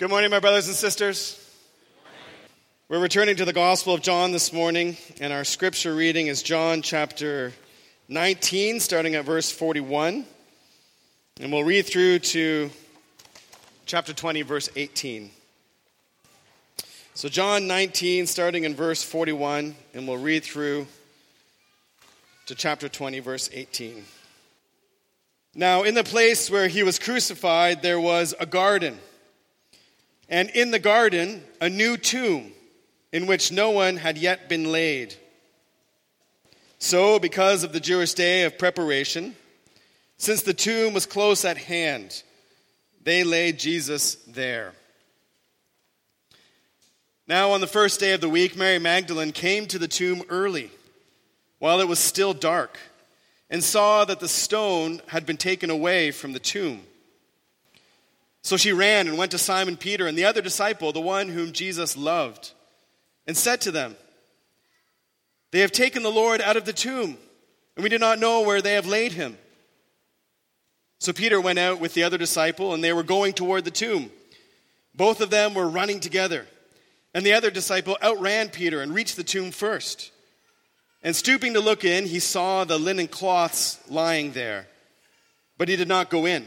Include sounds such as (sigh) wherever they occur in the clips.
Good morning, my brothers and sisters. We're returning to the Gospel of John this morning, and our scripture reading is John chapter 19, starting at verse 41. And we'll read through to chapter 20, verse 18. So, John 19, starting in verse 41, and we'll read through to chapter 20, verse 18. Now, in the place where he was crucified, there was a garden and in the garden a new tomb in which no one had yet been laid. So, because of the Jewish day of preparation, since the tomb was close at hand, they laid Jesus there. Now, on the first day of the week, Mary Magdalene came to the tomb early, while it was still dark, and saw that the stone had been taken away from the tomb. So she ran and went to Simon Peter and the other disciple, the one whom Jesus loved, and said to them, They have taken the Lord out of the tomb, and we do not know where they have laid him. So Peter went out with the other disciple, and they were going toward the tomb. Both of them were running together, and the other disciple outran Peter and reached the tomb first. And stooping to look in, he saw the linen cloths lying there, but he did not go in.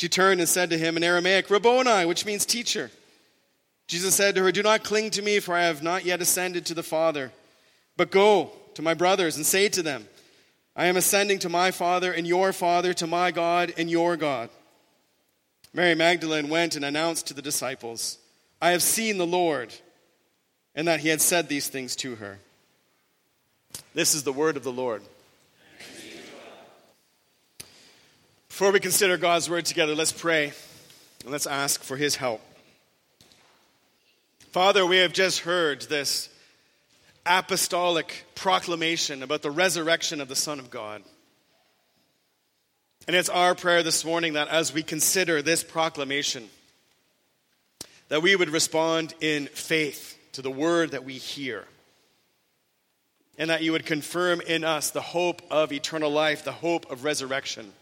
She turned and said to him in Aramaic, Rabboni, which means teacher. Jesus said to her, Do not cling to me, for I have not yet ascended to the Father. But go to my brothers and say to them, I am ascending to my Father and your Father, to my God and your God. Mary Magdalene went and announced to the disciples, I have seen the Lord, and that he had said these things to her. This is the word of the Lord. Before we consider God's word together, let's pray and let's ask for his help. Father, we have just heard this apostolic proclamation about the resurrection of the Son of God. And it's our prayer this morning that as we consider this proclamation, that we would respond in faith to the word that we hear. And that you would confirm in us the hope of eternal life, the hope of resurrection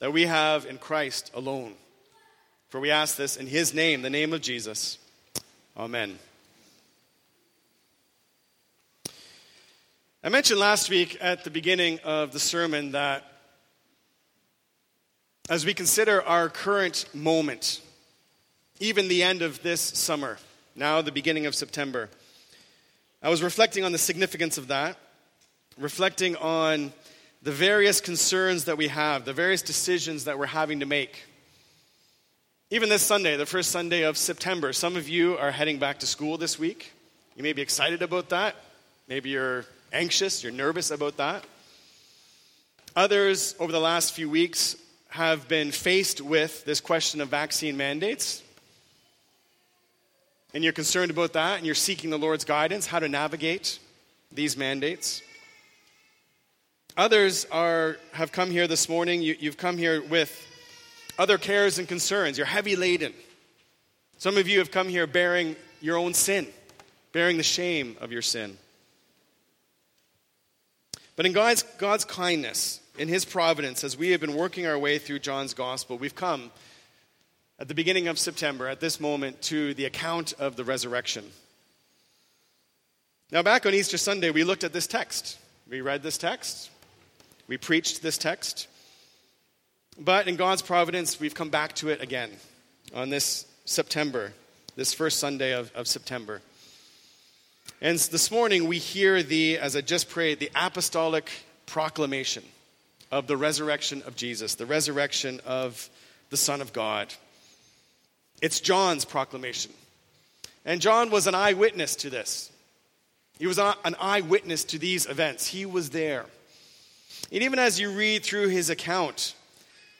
that we have in Christ alone. For we ask this in his name, the name of Jesus. Amen. I mentioned last week at the beginning of the sermon that as we consider our current moment, even the end of this summer, now the beginning of September, I was reflecting on the significance of that, reflecting on the various concerns that we have, the various decisions that we're having to make. Even this Sunday, the first Sunday of September, some of you are heading back to school this week. You may be excited about that. Maybe you're anxious, you're nervous about that. Others, over the last few weeks, have been faced with this question of vaccine mandates. And you're concerned about that, and you're seeking the Lord's guidance, how to navigate these mandates. Others are, have come here this morning. You, you've come here with other cares and concerns. You're heavy laden. Some of you have come here bearing your own sin, bearing the shame of your sin. But in God's, God's kindness, in His providence, as we have been working our way through John's Gospel, we've come at the beginning of September, at this moment, to the account of the resurrection. Now, back on Easter Sunday, we looked at this text. We read this text. We preached this text. But in God's providence, we've come back to it again on this September, this first Sunday of, of September. And this morning, we hear the, as I just prayed, the apostolic proclamation of the resurrection of Jesus, the resurrection of the Son of God. It's John's proclamation. And John was an eyewitness to this. He was an eyewitness to these events. He was there. And even as you read through his account,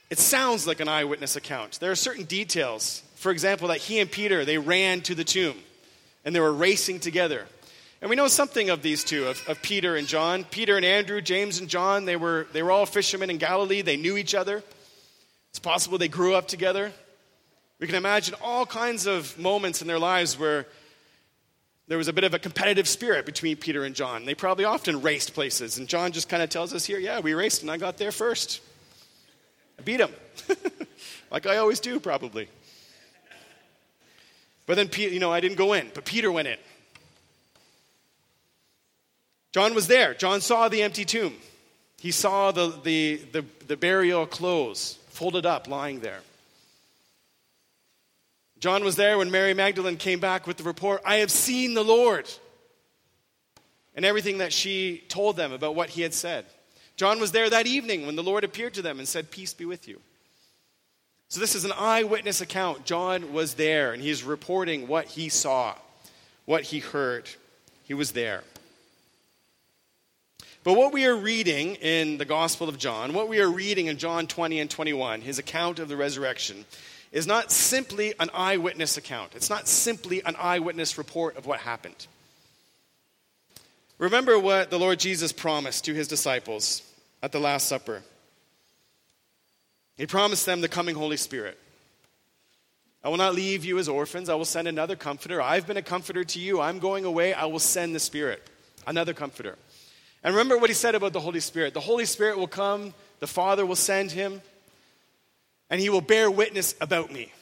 it sounds like an eyewitness account. There are certain details. For example, that he and Peter, they ran to the tomb and they were racing together. And we know something of these two, of, of Peter and John. Peter and Andrew, James and John, they were, they were all fishermen in Galilee. They knew each other. It's possible they grew up together. We can imagine all kinds of moments in their lives where there was a bit of a competitive spirit between Peter and John. They probably often raced places. And John just kind of tells us here, yeah, we raced and I got there first. I beat him. (laughs) like I always do, probably. But then, you know, I didn't go in, but Peter went in. John was there. John saw the empty tomb. He saw the, the, the, the burial clothes folded up, lying there. John was there when Mary Magdalene came back with the report I have seen the Lord. And everything that she told them about what he had said. John was there that evening when the Lord appeared to them and said, Peace be with you. So, this is an eyewitness account. John was there and he's reporting what he saw, what he heard. He was there. But what we are reading in the Gospel of John, what we are reading in John 20 and 21, his account of the resurrection, is not simply an eyewitness account. It's not simply an eyewitness report of what happened. Remember what the Lord Jesus promised to his disciples at the Last Supper. He promised them the coming Holy Spirit. I will not leave you as orphans. I will send another comforter. I've been a comforter to you. I'm going away. I will send the Spirit, another comforter. And remember what he said about the Holy Spirit. The Holy Spirit will come, the Father will send him, and he will bear witness about me.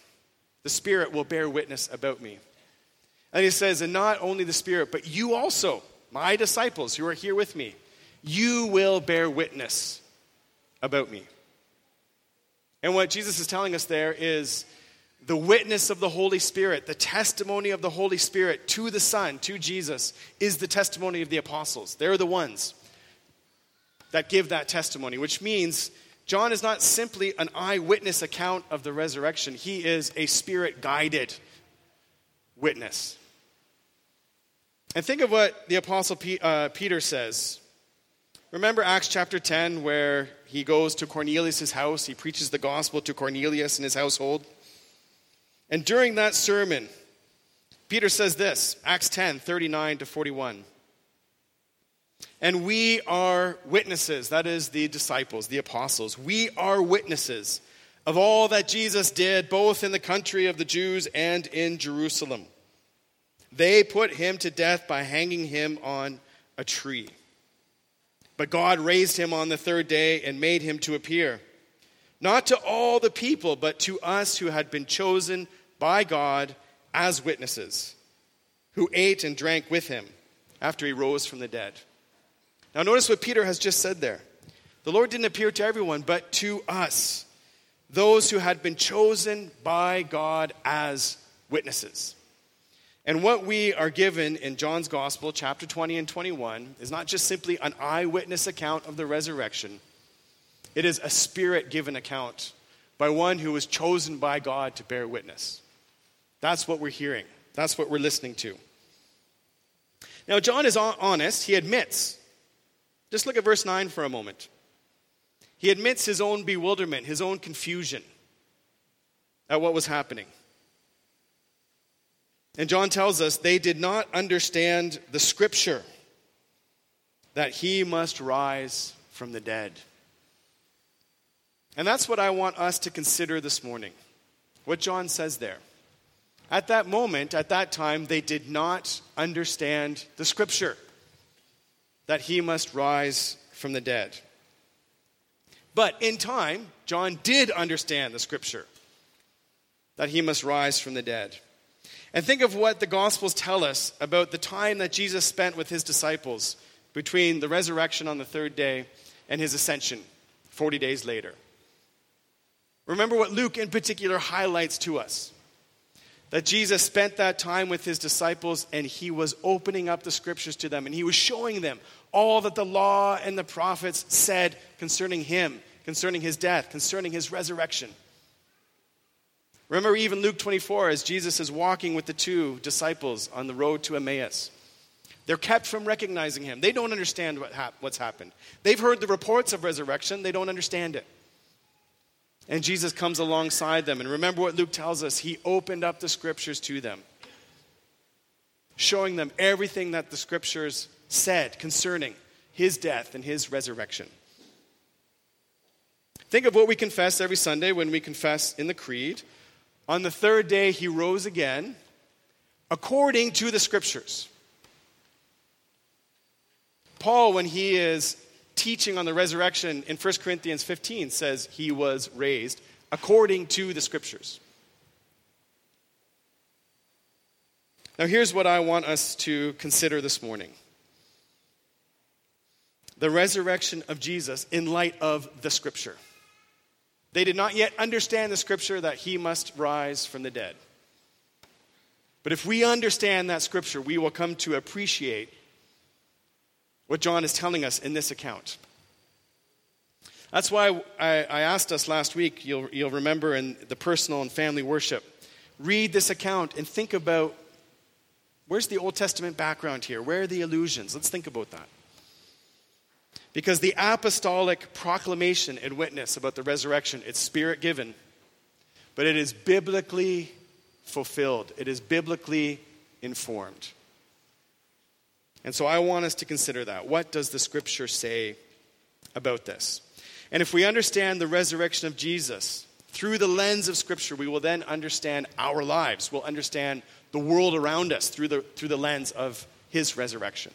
The Spirit will bear witness about me. And he says, and not only the Spirit, but you also, my disciples who are here with me, you will bear witness about me. And what Jesus is telling us there is the witness of the Holy Spirit, the testimony of the Holy Spirit to the Son, to Jesus, is the testimony of the apostles. They're the ones that give that testimony, which means John is not simply an eyewitness account of the resurrection, he is a spirit guided witness. And think of what the Apostle uh, Peter says. Remember Acts chapter 10, where he goes to Cornelius' house, he preaches the gospel to Cornelius and his household. And during that sermon, Peter says this Acts 10 39 to 41. And we are witnesses, that is, the disciples, the apostles. We are witnesses of all that Jesus did, both in the country of the Jews and in Jerusalem. They put him to death by hanging him on a tree. But God raised him on the third day and made him to appear, not to all the people, but to us who had been chosen by God as witnesses, who ate and drank with him after he rose from the dead. Now, notice what Peter has just said there. The Lord didn't appear to everyone, but to us, those who had been chosen by God as witnesses. And what we are given in John's Gospel, chapter 20 and 21, is not just simply an eyewitness account of the resurrection, it is a spirit given account by one who was chosen by God to bear witness. That's what we're hearing, that's what we're listening to. Now, John is honest. He admits just look at verse 9 for a moment. He admits his own bewilderment, his own confusion at what was happening. And John tells us they did not understand the scripture that he must rise from the dead. And that's what I want us to consider this morning. What John says there. at that moment, at that time, they did not understand the scripture that he must rise from the dead. But in time, John did understand the scripture that he must rise from the dead. And think of what the Gospels tell us about the time that Jesus spent with his disciples between the resurrection on the third day and his ascension 40 days later. Remember what Luke in particular highlights to us that Jesus spent that time with his disciples and he was opening up the scriptures to them and he was showing them all that the law and the prophets said concerning him, concerning his death, concerning his resurrection. Remember, even Luke 24, as Jesus is walking with the two disciples on the road to Emmaus. They're kept from recognizing him. They don't understand what hap- what's happened. They've heard the reports of resurrection, they don't understand it. And Jesus comes alongside them. And remember what Luke tells us he opened up the scriptures to them, showing them everything that the scriptures said concerning his death and his resurrection. Think of what we confess every Sunday when we confess in the Creed. On the third day, he rose again according to the scriptures. Paul, when he is teaching on the resurrection in 1 Corinthians 15, says he was raised according to the scriptures. Now, here's what I want us to consider this morning the resurrection of Jesus in light of the scripture. They did not yet understand the scripture that he must rise from the dead. But if we understand that scripture, we will come to appreciate what John is telling us in this account. That's why I, I asked us last week, you'll, you'll remember in the personal and family worship, read this account and think about where's the Old Testament background here? Where are the allusions? Let's think about that. Because the apostolic proclamation and witness about the resurrection, it's spirit given, but it is biblically fulfilled, it is biblically informed. And so I want us to consider that. What does the scripture say about this? And if we understand the resurrection of Jesus through the lens of scripture, we will then understand our lives. We'll understand the world around us through the, through the lens of his resurrection.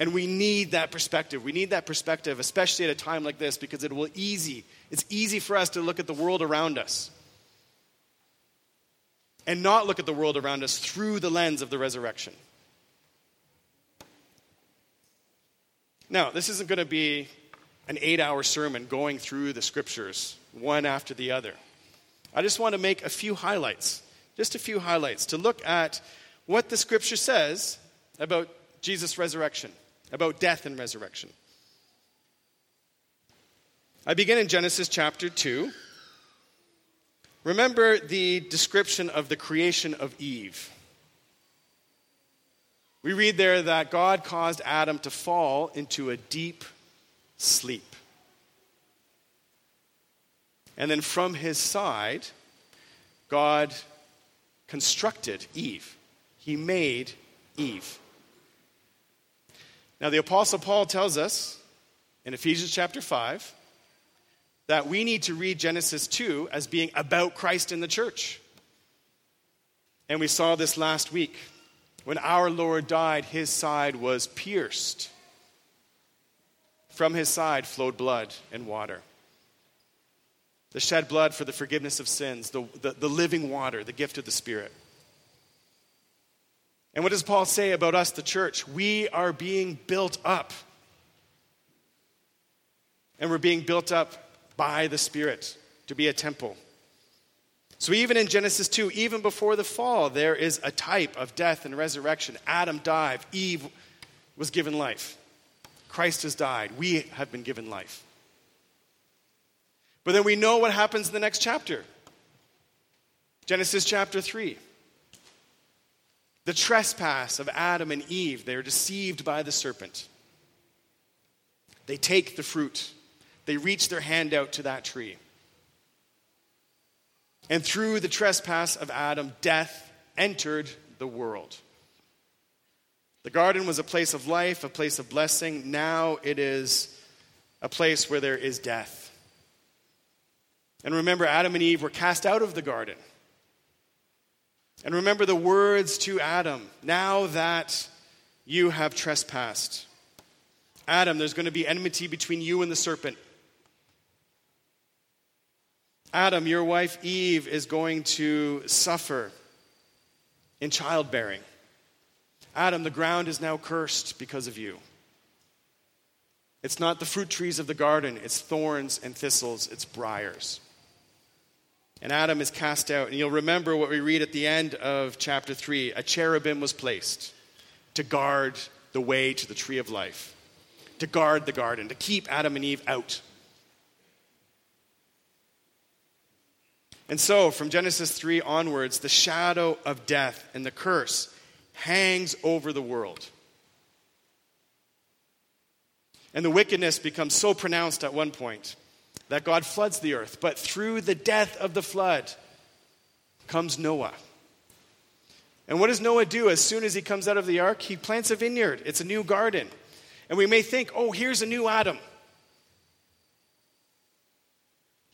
And we need that perspective. We need that perspective, especially at a time like this, because it will easy. It's easy for us to look at the world around us and not look at the world around us through the lens of the resurrection. Now, this isn't going to be an eight hour sermon going through the scriptures one after the other. I just want to make a few highlights, just a few highlights, to look at what the scripture says about Jesus' resurrection, about death and resurrection. I begin in Genesis chapter 2. Remember the description of the creation of Eve. We read there that God caused Adam to fall into a deep sleep. And then from his side, God constructed Eve. He made Eve. Now, the Apostle Paul tells us in Ephesians chapter 5 that we need to read Genesis 2 as being about Christ in the church. And we saw this last week. When our Lord died, his side was pierced. From his side flowed blood and water. The shed blood for the forgiveness of sins, the, the, the, living water, the gift of the Spirit. And what does Paul say about us, the church? We are being built up. And we're being built up by the Spirit to be a temple. So, even in Genesis 2, even before the fall, there is a type of death and resurrection. Adam died, Eve was given life. Christ has died. We have been given life. But then we know what happens in the next chapter Genesis chapter 3. The trespass of Adam and Eve. They are deceived by the serpent. They take the fruit, they reach their hand out to that tree. And through the trespass of Adam, death entered the world. The garden was a place of life, a place of blessing. Now it is a place where there is death. And remember, Adam and Eve were cast out of the garden. And remember the words to Adam now that you have trespassed. Adam, there's going to be enmity between you and the serpent. Adam, your wife Eve is going to suffer in childbearing. Adam, the ground is now cursed because of you. It's not the fruit trees of the garden, it's thorns and thistles, it's briars. And Adam is cast out. And you'll remember what we read at the end of chapter 3 a cherubim was placed to guard the way to the tree of life, to guard the garden, to keep Adam and Eve out. And so, from Genesis 3 onwards, the shadow of death and the curse hangs over the world. And the wickedness becomes so pronounced at one point that God floods the earth. But through the death of the flood comes Noah. And what does Noah do as soon as he comes out of the ark? He plants a vineyard, it's a new garden. And we may think, oh, here's a new Adam.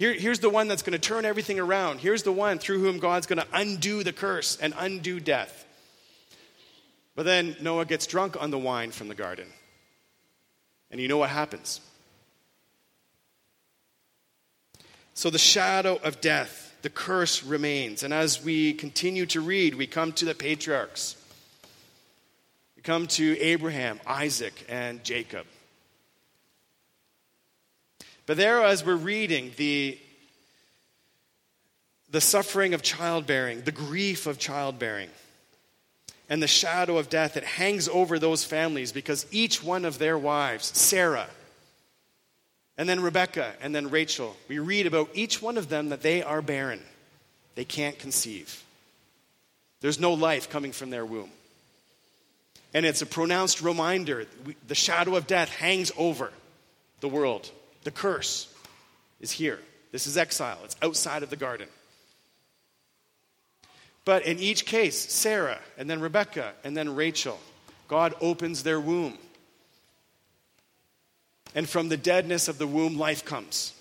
Here, here's the one that's going to turn everything around. Here's the one through whom God's going to undo the curse and undo death. But then Noah gets drunk on the wine from the garden. And you know what happens? So the shadow of death, the curse remains. And as we continue to read, we come to the patriarchs. We come to Abraham, Isaac, and Jacob. But there, as we're reading, the, the suffering of childbearing, the grief of childbearing, and the shadow of death, that hangs over those families because each one of their wives, Sarah, and then Rebecca, and then Rachel, we read about each one of them that they are barren. They can't conceive. There's no life coming from their womb. And it's a pronounced reminder the shadow of death hangs over the world. The curse is here. This is exile, it's outside of the garden. But in each case, Sarah, and then Rebecca, and then Rachel, God opens their womb and from the deadness of the womb, life comes.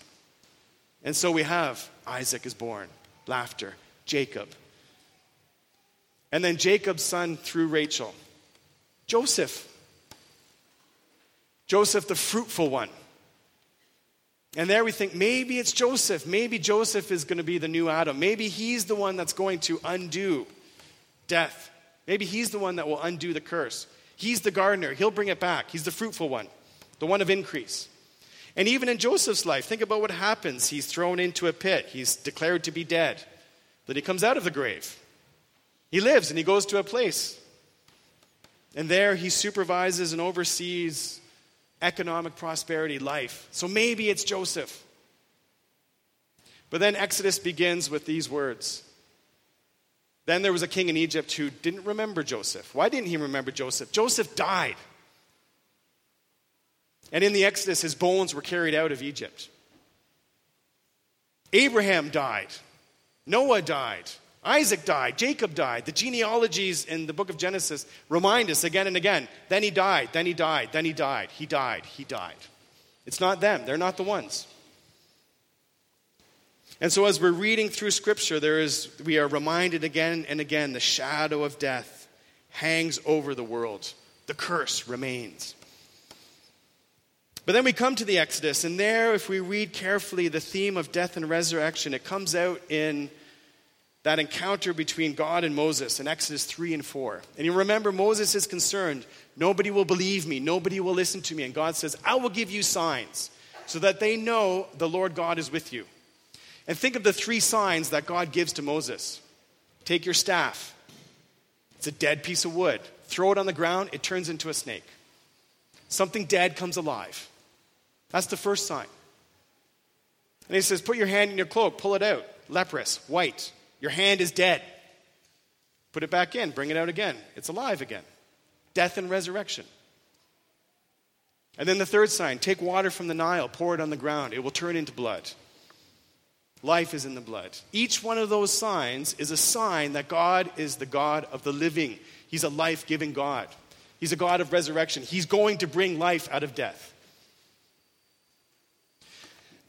And so we have Isaac is born, laughter, Jacob. And then Jacob's son through Rachel, Joseph. Joseph, the fruitful one. And there we think maybe it's Joseph. Maybe Joseph is going to be the new Adam. Maybe he's the one that's going to undo death. Maybe he's the one that will undo the curse. He's the gardener. He'll bring it back. He's the fruitful one the one of increase. And even in Joseph's life, think about what happens. He's thrown into a pit, he's declared to be dead. Then he comes out of the grave. He lives and he goes to a place. And there he supervises and oversees economic prosperity, life. So maybe it's Joseph. But then Exodus begins with these words. Then there was a king in Egypt who didn't remember Joseph. Why didn't he remember Joseph? Joseph died. And in the Exodus, his bones were carried out of Egypt. Abraham died. Noah died. Isaac died. Jacob died. The genealogies in the book of Genesis remind us again and again. Then he died. Then he died. Then he died. He died. He died. It's not them. They're not the ones. And so, as we're reading through Scripture, there is, we are reminded again and again the shadow of death hangs over the world, the curse remains. But then we come to the Exodus, and there, if we read carefully the theme of death and resurrection, it comes out in that encounter between God and Moses in Exodus 3 and 4. And you remember, Moses is concerned nobody will believe me, nobody will listen to me. And God says, I will give you signs so that they know the Lord God is with you. And think of the three signs that God gives to Moses take your staff, it's a dead piece of wood, throw it on the ground, it turns into a snake. Something dead comes alive. That's the first sign. And he says, Put your hand in your cloak, pull it out. Leprous, white. Your hand is dead. Put it back in, bring it out again. It's alive again. Death and resurrection. And then the third sign take water from the Nile, pour it on the ground. It will turn into blood. Life is in the blood. Each one of those signs is a sign that God is the God of the living. He's a life giving God. He's a God of resurrection. He's going to bring life out of death.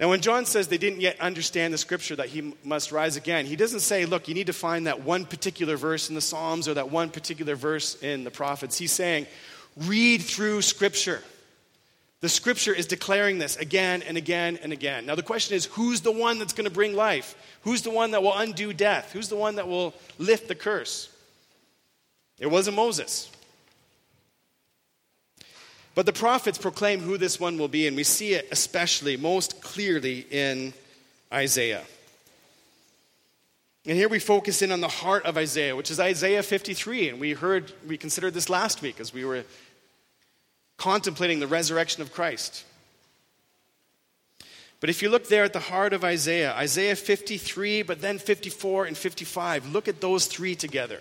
Now, when John says they didn't yet understand the scripture that he must rise again, he doesn't say, look, you need to find that one particular verse in the Psalms or that one particular verse in the prophets. He's saying, read through scripture. The scripture is declaring this again and again and again. Now, the question is who's the one that's going to bring life? Who's the one that will undo death? Who's the one that will lift the curse? It wasn't Moses. But the prophets proclaim who this one will be, and we see it especially most clearly in Isaiah. And here we focus in on the heart of Isaiah, which is Isaiah 53. And we heard, we considered this last week as we were contemplating the resurrection of Christ. But if you look there at the heart of Isaiah, Isaiah 53, but then 54 and 55, look at those three together.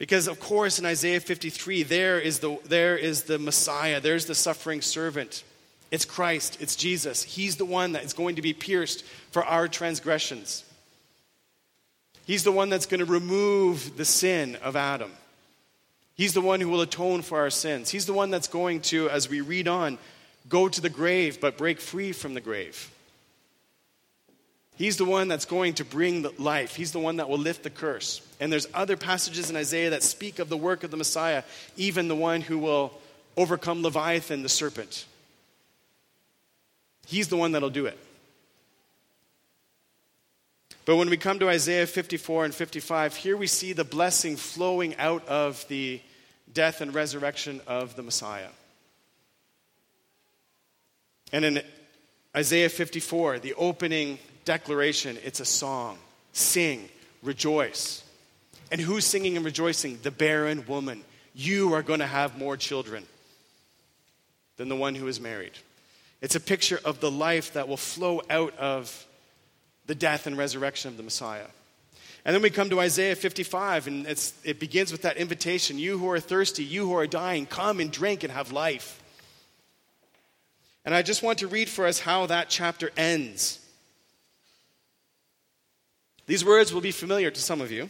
Because, of course, in Isaiah 53, there is, the, there is the Messiah, there's the suffering servant. It's Christ, it's Jesus. He's the one that is going to be pierced for our transgressions. He's the one that's going to remove the sin of Adam. He's the one who will atone for our sins. He's the one that's going to, as we read on, go to the grave but break free from the grave. He's the one that's going to bring life. He's the one that will lift the curse. And there's other passages in Isaiah that speak of the work of the Messiah, even the one who will overcome Leviathan, the serpent. He's the one that'll do it. But when we come to Isaiah 54 and 55, here we see the blessing flowing out of the death and resurrection of the Messiah. And in Isaiah 54, the opening declaration, it's a song. Sing, rejoice. And who's singing and rejoicing? The barren woman. You are going to have more children than the one who is married. It's a picture of the life that will flow out of the death and resurrection of the Messiah. And then we come to Isaiah 55, and it begins with that invitation You who are thirsty, you who are dying, come and drink and have life. And I just want to read for us how that chapter ends. These words will be familiar to some of you.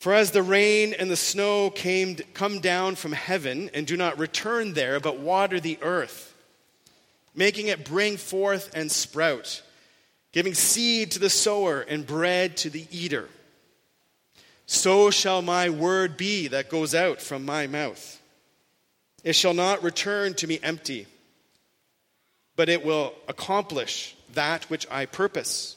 For as the rain and the snow came, come down from heaven and do not return there, but water the earth, making it bring forth and sprout, giving seed to the sower and bread to the eater, so shall my word be that goes out from my mouth. It shall not return to me empty, but it will accomplish that which I purpose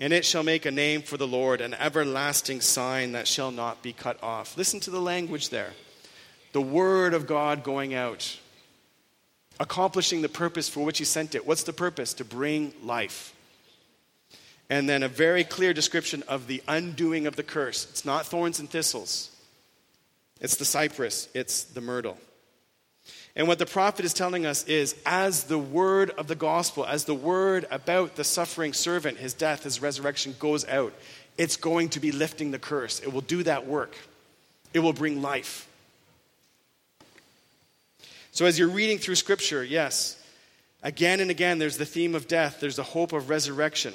And it shall make a name for the Lord, an everlasting sign that shall not be cut off. Listen to the language there. The word of God going out, accomplishing the purpose for which He sent it. What's the purpose? To bring life. And then a very clear description of the undoing of the curse. It's not thorns and thistles, it's the cypress, it's the myrtle. And what the prophet is telling us is as the word of the gospel, as the word about the suffering servant, his death, his resurrection goes out, it's going to be lifting the curse. It will do that work, it will bring life. So as you're reading through scripture, yes, again and again, there's the theme of death, there's the hope of resurrection.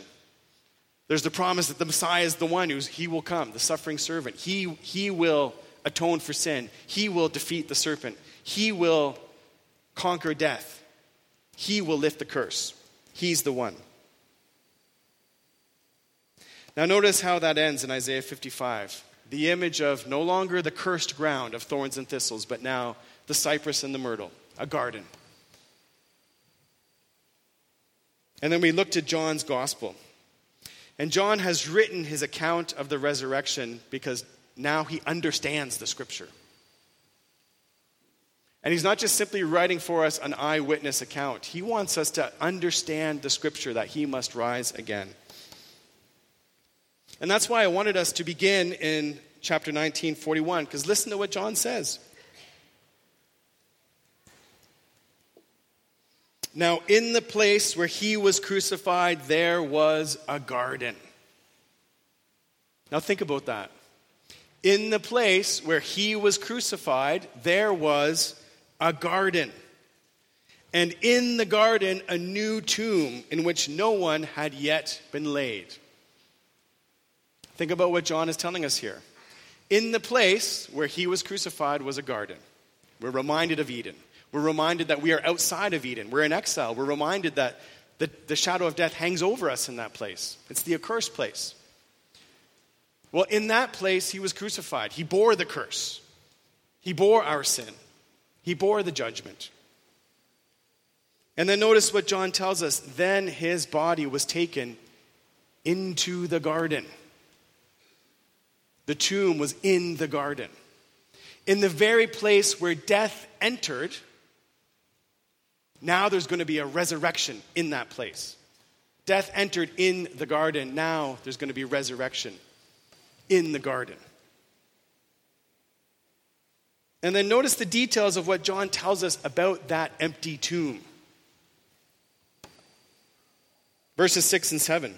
There's the promise that the Messiah is the one who's he will come, the suffering servant. He, he will atone for sin. He will defeat the serpent. He will conquer death. He will lift the curse. He's the one. Now, notice how that ends in Isaiah 55. The image of no longer the cursed ground of thorns and thistles, but now the cypress and the myrtle, a garden. And then we look to John's gospel. And John has written his account of the resurrection because now he understands the scripture. And he's not just simply writing for us an eyewitness account, he wants us to understand the scripture that he must rise again. And that's why I wanted us to begin in chapter 19, 41, because listen to what John says. Now, in the place where he was crucified, there was a garden. Now, think about that. In the place where he was crucified, there was a garden. And in the garden, a new tomb in which no one had yet been laid. Think about what John is telling us here. In the place where he was crucified was a garden. We're reminded of Eden. We're reminded that we are outside of Eden. We're in exile. We're reminded that the, the shadow of death hangs over us in that place. It's the accursed place. Well, in that place, he was crucified. He bore the curse, he bore our sin, he bore the judgment. And then notice what John tells us. Then his body was taken into the garden. The tomb was in the garden. In the very place where death entered, now there's going to be a resurrection in that place. Death entered in the garden. Now there's going to be resurrection in the garden. And then notice the details of what John tells us about that empty tomb. Verses 6 and 7.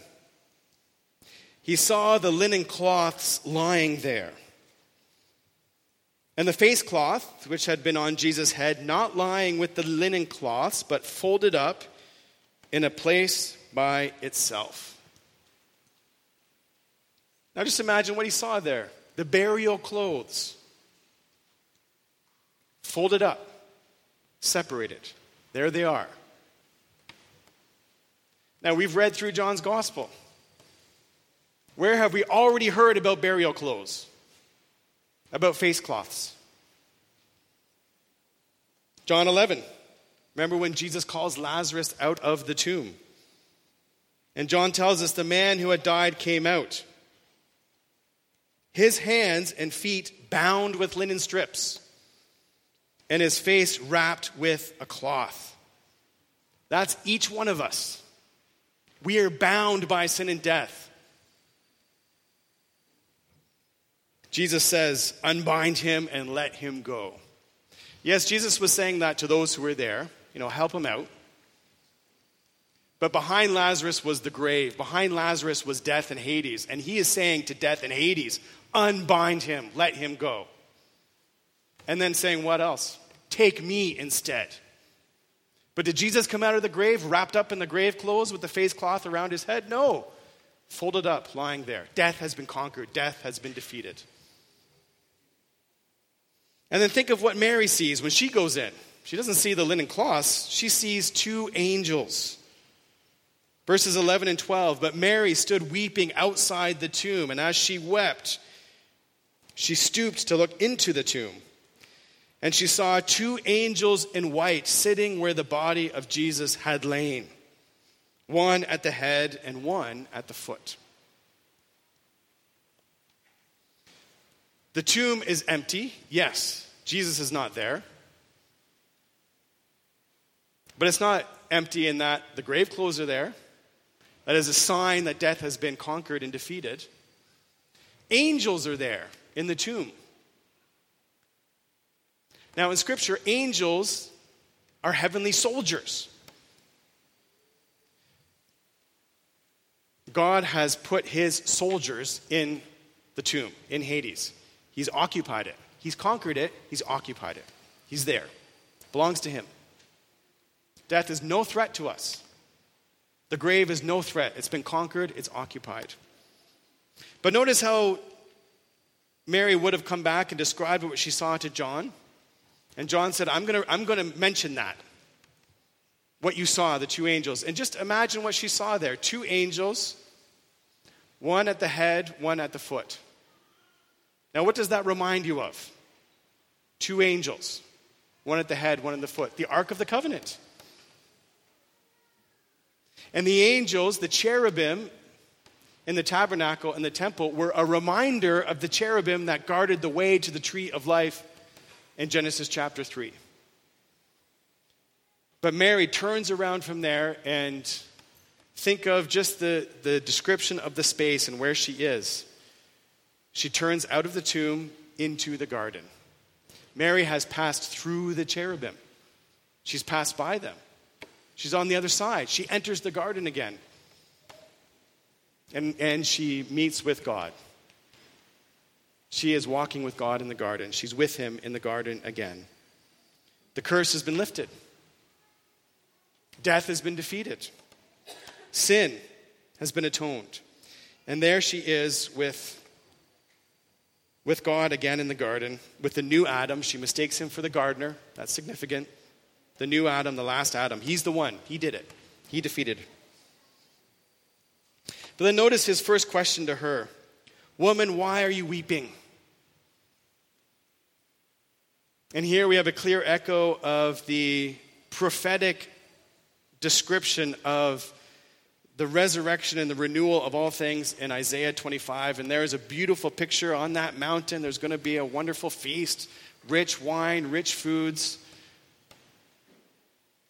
He saw the linen cloths lying there and the face cloth, which had been on Jesus' head, not lying with the linen cloths, but folded up in a place by itself. Now just imagine what he saw there the burial clothes, folded up, separated. There they are. Now we've read through John's gospel. Where have we already heard about burial clothes? about face cloths. John 11. Remember when Jesus calls Lazarus out of the tomb? And John tells us the man who had died came out. His hands and feet bound with linen strips, and his face wrapped with a cloth. That's each one of us. We are bound by sin and death. Jesus says, Unbind him and let him go. Yes, Jesus was saying that to those who were there, you know, help him out. But behind Lazarus was the grave. Behind Lazarus was death and Hades. And he is saying to death and Hades, Unbind him, let him go. And then saying, What else? Take me instead. But did Jesus come out of the grave wrapped up in the grave clothes with the face cloth around his head? No. Folded up, lying there. Death has been conquered, death has been defeated. And then think of what Mary sees when she goes in. She doesn't see the linen cloths, she sees two angels. Verses 11 and 12. But Mary stood weeping outside the tomb, and as she wept, she stooped to look into the tomb. And she saw two angels in white sitting where the body of Jesus had lain, one at the head and one at the foot. The tomb is empty, yes. Jesus is not there. But it's not empty in that the grave clothes are there. That is a sign that death has been conquered and defeated. Angels are there in the tomb. Now, in Scripture, angels are heavenly soldiers. God has put his soldiers in the tomb, in Hades. He's occupied it. He's conquered it, he's occupied it. He's there. belongs to him. Death is no threat to us. The grave is no threat. It's been conquered, it's occupied. But notice how Mary would have come back and described what she saw to John. And John said, I'm going to I'm going to mention that. What you saw, the two angels. And just imagine what she saw there two angels, one at the head, one at the foot. Now, what does that remind you of? Two angels, one at the head, one at the foot. The Ark of the Covenant. And the angels, the cherubim in the tabernacle and the temple, were a reminder of the cherubim that guarded the way to the tree of life in Genesis chapter 3. But Mary turns around from there and think of just the, the description of the space and where she is. She turns out of the tomb into the garden. Mary has passed through the cherubim, she's passed by them. She's on the other side. She enters the garden again. And, and she meets with God. She is walking with God in the garden. She's with him in the garden again. The curse has been lifted, death has been defeated, sin has been atoned. And there she is with, with God again in the garden, with the new Adam. She mistakes him for the gardener. That's significant. The new Adam, the last Adam. He's the one. He did it, he defeated. But then notice his first question to her Woman, why are you weeping? And here we have a clear echo of the prophetic description of the resurrection and the renewal of all things in Isaiah 25. And there is a beautiful picture on that mountain. There's going to be a wonderful feast, rich wine, rich foods.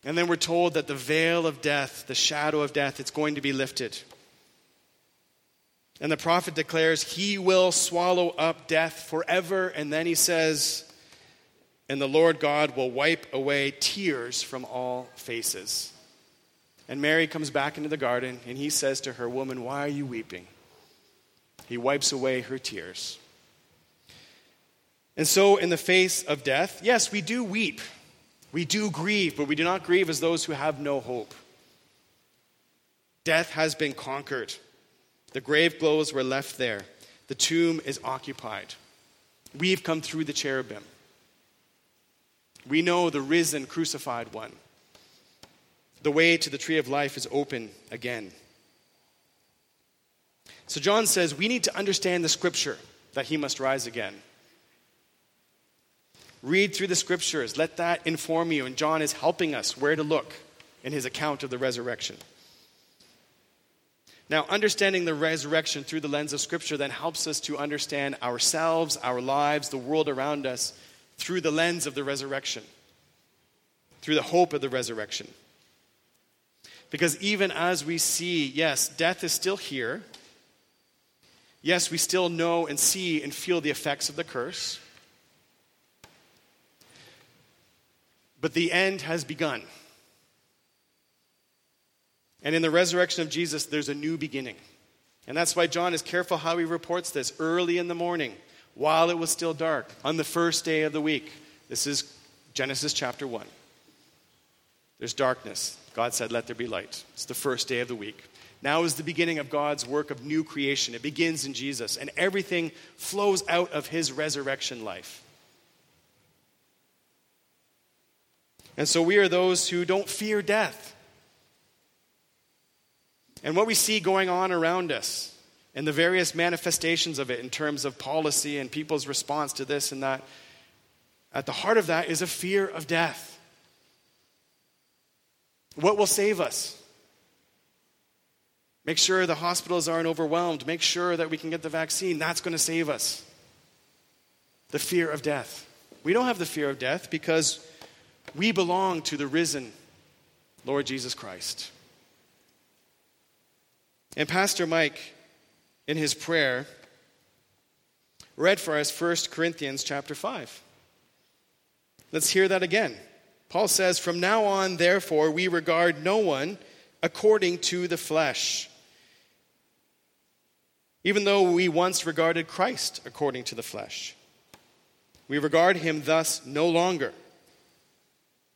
And then we're told that the veil of death, the shadow of death, it's going to be lifted. And the prophet declares, He will swallow up death forever. And then he says, And the Lord God will wipe away tears from all faces. And Mary comes back into the garden, and he says to her, Woman, why are you weeping? He wipes away her tears. And so, in the face of death, yes, we do weep. We do grieve, but we do not grieve as those who have no hope. Death has been conquered. The grave clothes were left there. The tomb is occupied. We've come through the cherubim. We know the risen, crucified one. The way to the tree of life is open again. So John says we need to understand the scripture that he must rise again. Read through the scriptures, let that inform you. And John is helping us where to look in his account of the resurrection. Now, understanding the resurrection through the lens of Scripture then helps us to understand ourselves, our lives, the world around us through the lens of the resurrection, through the hope of the resurrection. Because even as we see, yes, death is still here. Yes, we still know and see and feel the effects of the curse. But the end has begun. And in the resurrection of Jesus, there's a new beginning. And that's why John is careful how he reports this early in the morning, while it was still dark, on the first day of the week. This is Genesis chapter 1. There's darkness. God said, Let there be light. It's the first day of the week. Now is the beginning of God's work of new creation. It begins in Jesus, and everything flows out of his resurrection life. And so we are those who don't fear death. And what we see going on around us and the various manifestations of it in terms of policy and people's response to this and that, at the heart of that is a fear of death. What will save us? Make sure the hospitals aren't overwhelmed. Make sure that we can get the vaccine. That's going to save us. The fear of death. We don't have the fear of death because we belong to the risen Lord Jesus Christ. And Pastor Mike, in his prayer, read for us 1 Corinthians chapter 5. Let's hear that again. Paul says, From now on, therefore, we regard no one according to the flesh. Even though we once regarded Christ according to the flesh, we regard him thus no longer.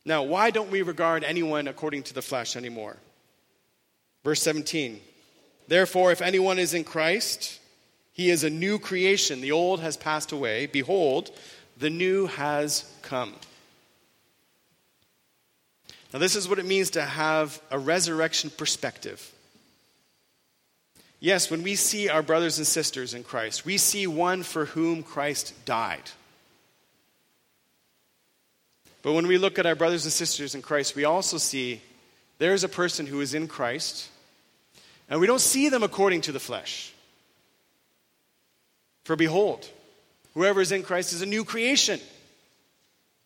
Now, why don't we regard anyone according to the flesh anymore? Verse 17 Therefore, if anyone is in Christ, he is a new creation. The old has passed away. Behold, the new has come. Now, this is what it means to have a resurrection perspective. Yes, when we see our brothers and sisters in Christ, we see one for whom Christ died. But when we look at our brothers and sisters in Christ, we also see there is a person who is in Christ, and we don't see them according to the flesh. For behold, whoever is in Christ is a new creation.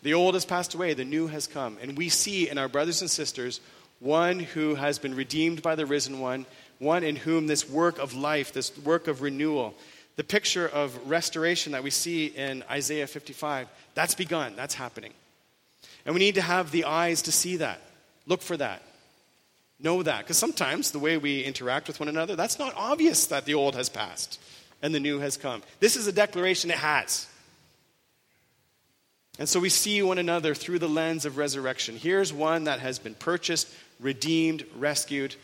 The old has passed away, the new has come. And we see in our brothers and sisters one who has been redeemed by the risen one, one in whom this work of life, this work of renewal, the picture of restoration that we see in Isaiah 55, that's begun, that's happening. And we need to have the eyes to see that, look for that, Know that. Because sometimes the way we interact with one another, that's not obvious that the old has passed and the new has come. This is a declaration it has. And so we see one another through the lens of resurrection. Here's one that has been purchased, redeemed, rescued.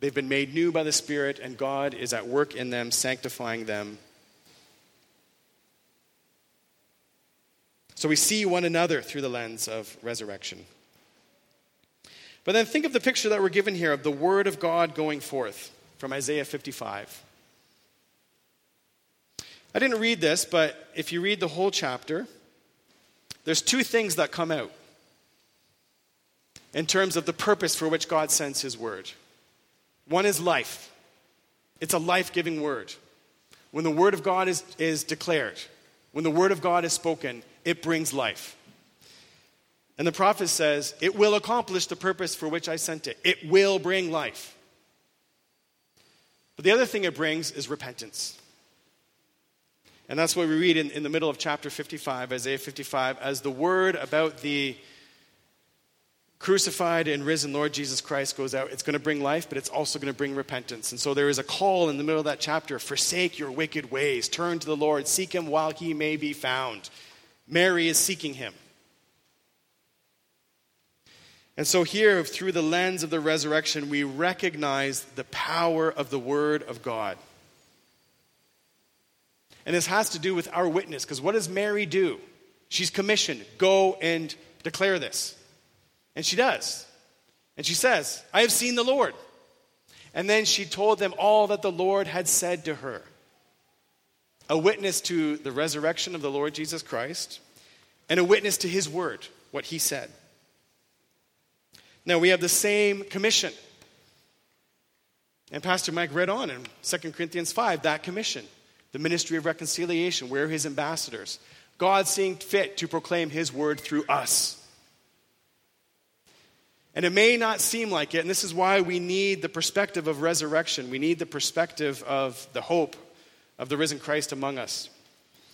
They've been made new by the Spirit, and God is at work in them, sanctifying them. So we see one another through the lens of resurrection. But then think of the picture that we're given here of the Word of God going forth from Isaiah 55. I didn't read this, but if you read the whole chapter, there's two things that come out in terms of the purpose for which God sends His Word. One is life, it's a life giving Word. When the Word of God is, is declared, when the Word of God is spoken, it brings life. And the prophet says, It will accomplish the purpose for which I sent it. It will bring life. But the other thing it brings is repentance. And that's what we read in, in the middle of chapter 55, Isaiah 55, as the word about the crucified and risen Lord Jesus Christ goes out. It's going to bring life, but it's also going to bring repentance. And so there is a call in the middle of that chapter forsake your wicked ways, turn to the Lord, seek him while he may be found. Mary is seeking him. And so, here, through the lens of the resurrection, we recognize the power of the Word of God. And this has to do with our witness, because what does Mary do? She's commissioned go and declare this. And she does. And she says, I have seen the Lord. And then she told them all that the Lord had said to her. A witness to the resurrection of the Lord Jesus Christ, and a witness to his word, what he said. Now we have the same commission. And Pastor Mike read on in 2 Corinthians 5 that commission the ministry of reconciliation. We're his ambassadors. God seeing fit to proclaim his word through us. And it may not seem like it, and this is why we need the perspective of resurrection. We need the perspective of the hope of the risen Christ among us.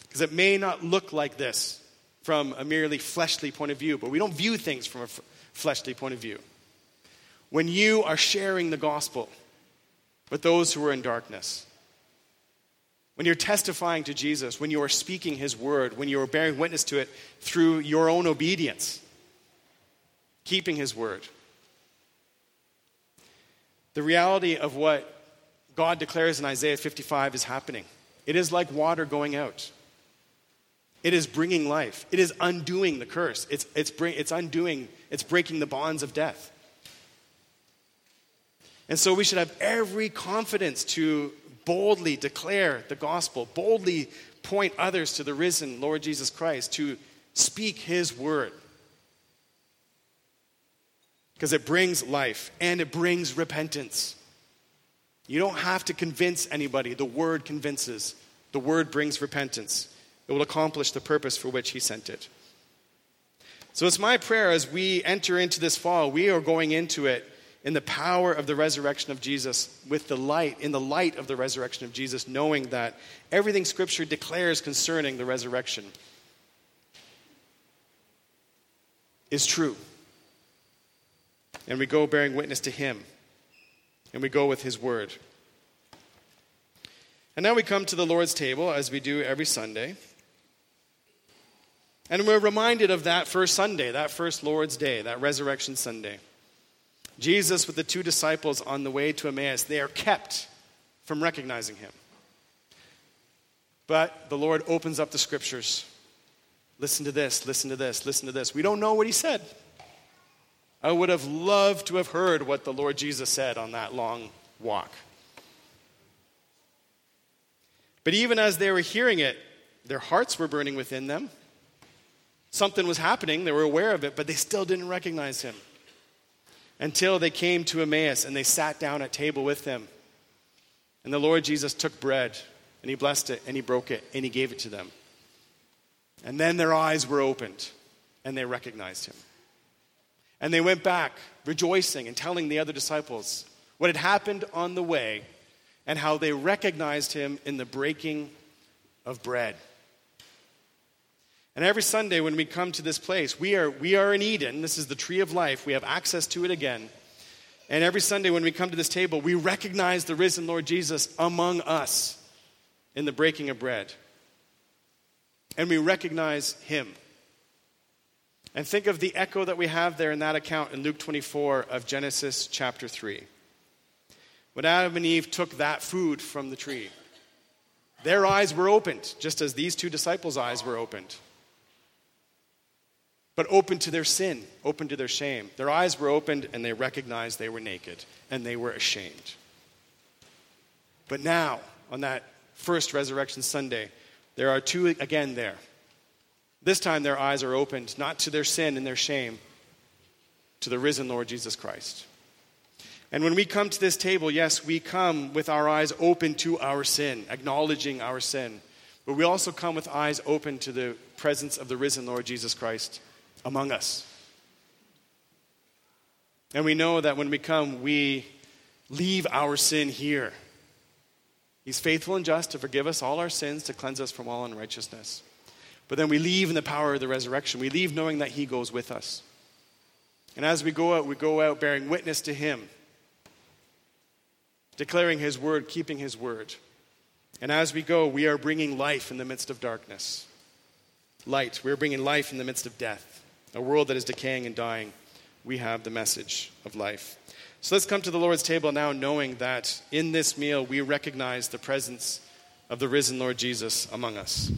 Because it may not look like this from a merely fleshly point of view, but we don't view things from a fleshly point of view. When you are sharing the gospel with those who are in darkness, when you're testifying to Jesus, when you are speaking his word, when you are bearing witness to it through your own obedience, keeping his word. The reality of what God declares in Isaiah 55 is happening. It is like water going out. It is bringing life. It is undoing the curse. It's, it's, bring, it's undoing, it's breaking the bonds of death. And so we should have every confidence to boldly declare the gospel, boldly point others to the risen Lord Jesus Christ, to speak his word. Because it brings life and it brings repentance. You don't have to convince anybody, the word convinces. The word brings repentance. It will accomplish the purpose for which he sent it. So it's my prayer as we enter into this fall, we are going into it in the power of the resurrection of Jesus, with the light, in the light of the resurrection of Jesus, knowing that everything Scripture declares concerning the resurrection is true. And we go bearing witness to Him, and we go with His Word. And now we come to the Lord's table, as we do every Sunday. And we're reminded of that first Sunday, that first Lord's Day, that Resurrection Sunday. Jesus with the two disciples on the way to Emmaus, they are kept from recognizing him. But the Lord opens up the scriptures. Listen to this, listen to this, listen to this. We don't know what he said. I would have loved to have heard what the Lord Jesus said on that long walk. But even as they were hearing it, their hearts were burning within them. Something was happening, they were aware of it, but they still didn't recognize him until they came to Emmaus and they sat down at table with him. And the Lord Jesus took bread and he blessed it and he broke it and he gave it to them. And then their eyes were opened and they recognized him. And they went back rejoicing and telling the other disciples what had happened on the way and how they recognized him in the breaking of bread. And every Sunday when we come to this place, we are, we are in Eden. This is the tree of life. We have access to it again. And every Sunday when we come to this table, we recognize the risen Lord Jesus among us in the breaking of bread. And we recognize him. And think of the echo that we have there in that account in Luke 24 of Genesis chapter 3. When Adam and Eve took that food from the tree, their eyes were opened, just as these two disciples' eyes were opened but open to their sin, open to their shame. Their eyes were opened and they recognized they were naked and they were ashamed. But now, on that first resurrection Sunday, there are two again there. This time their eyes are opened not to their sin and their shame, to the risen Lord Jesus Christ. And when we come to this table, yes, we come with our eyes open to our sin, acknowledging our sin. But we also come with eyes open to the presence of the risen Lord Jesus Christ among us. And we know that when we come, we leave our sin here. He's faithful and just to forgive us all our sins, to cleanse us from all unrighteousness. But then we leave in the power of the resurrection. We leave knowing that He goes with us. And as we go out, we go out bearing witness to Him, declaring His word, keeping His word. And as we go, we are bringing life in the midst of darkness. Light. We're bringing life in the midst of death a world that is decaying and dying, we have the message of life. So let's come to the Lord's table now, knowing that in this meal we recognize the presence of the risen Lord Jesus among us.